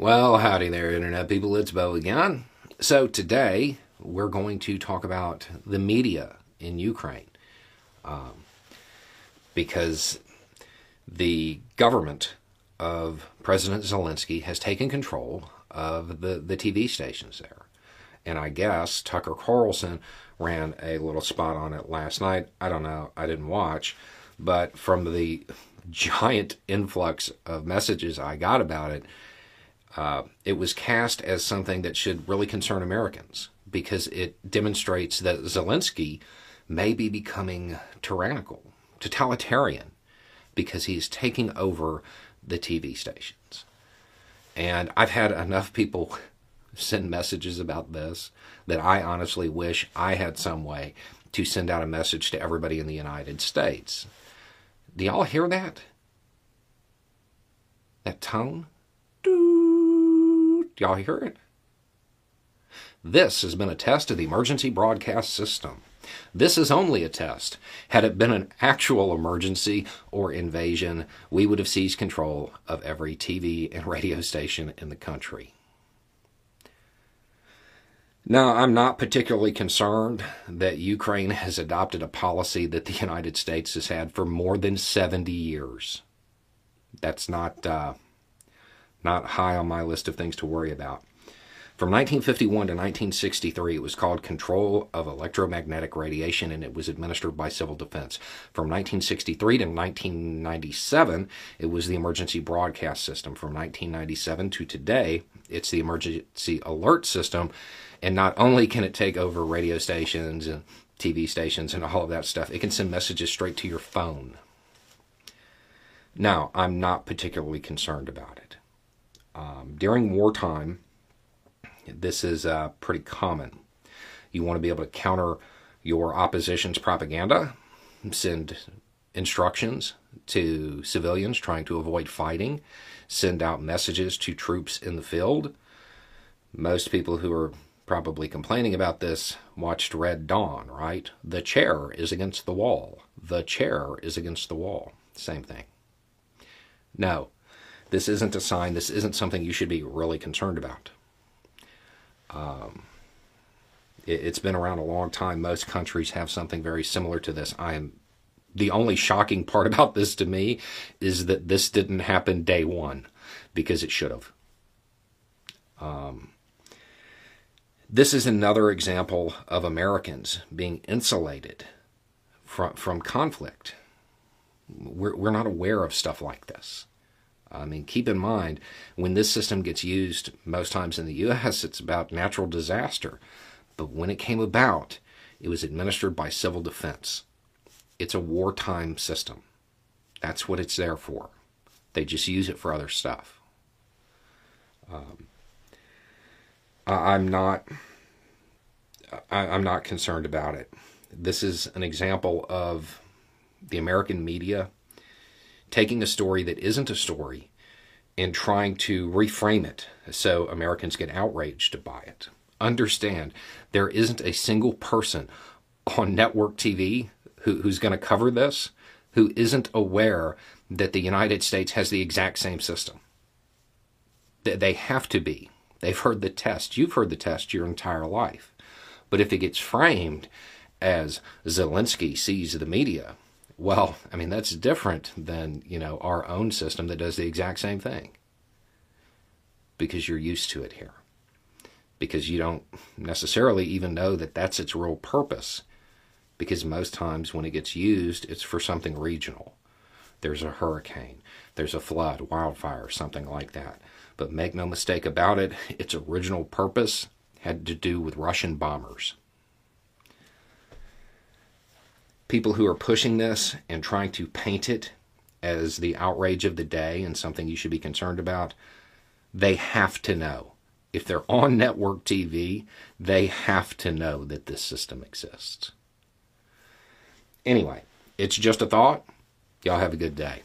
Well, howdy there, Internet people. It's Beau again. So, today we're going to talk about the media in Ukraine. Um, because the government of President Zelenskyy has taken control of the, the TV stations there. And I guess Tucker Carlson ran a little spot on it last night. I don't know, I didn't watch. But from the giant influx of messages I got about it, uh, it was cast as something that should really concern Americans because it demonstrates that Zelenskyy may be becoming tyrannical, totalitarian, because he's taking over the TV stations. And I've had enough people send messages about this that I honestly wish I had some way to send out a message to everybody in the United States. Do y'all hear that? That tone? Y'all hear it? This has been a test of the emergency broadcast system. This is only a test. Had it been an actual emergency or invasion, we would have seized control of every TV and radio station in the country. Now, I'm not particularly concerned that Ukraine has adopted a policy that the United States has had for more than 70 years. That's not uh, not high on my list of things to worry about. From 1951 to 1963, it was called Control of Electromagnetic Radiation and it was administered by Civil Defense. From 1963 to 1997, it was the Emergency Broadcast System. From 1997 to today, it's the Emergency Alert System. And not only can it take over radio stations and TV stations and all of that stuff, it can send messages straight to your phone. Now, I'm not particularly concerned about it. Um, during wartime, this is uh, pretty common. You want to be able to counter your opposition's propaganda, send instructions to civilians trying to avoid fighting, send out messages to troops in the field. Most people who are probably complaining about this watched Red Dawn, right? The chair is against the wall. The chair is against the wall. Same thing. No, this isn't a sign. This isn't something you should be really concerned about. Um, it, it's been around a long time. Most countries have something very similar to this. I am the only shocking part about this to me is that this didn't happen day one because it should have. Um, this is another example of Americans being insulated from, from conflict. We're, we're not aware of stuff like this. I mean, keep in mind, when this system gets used most times in the U.S., it's about natural disaster. But when it came about, it was administered by civil defense. It's a wartime system. That's what it's there for. They just use it for other stuff. Um, I'm not. I'm not concerned about it. This is an example of the American media taking a story that isn't a story and trying to reframe it so Americans get outraged by it. Understand, there isn't a single person on network TV who, who's going to cover this who isn't aware that the United States has the exact same system. They have to be. They've heard the test. You've heard the test your entire life. But if it gets framed as Zelenskyy sees the media, well, I mean, that's different than, you know, our own system that does the exact same thing. Because you're used to it here. Because you don't necessarily even know that that's its real purpose. Because most times when it gets used, it's for something regional. There's a hurricane, there's a flood, wildfire, something like that. But make no mistake about it, its original purpose had to do with Russian bombers people who are pushing this and trying to paint it as the outrage of the day and something you should be concerned about, they have to know. If they're on network TV, they have to know that this system exists. Anyway, it's just a thought. Y'all have a good day.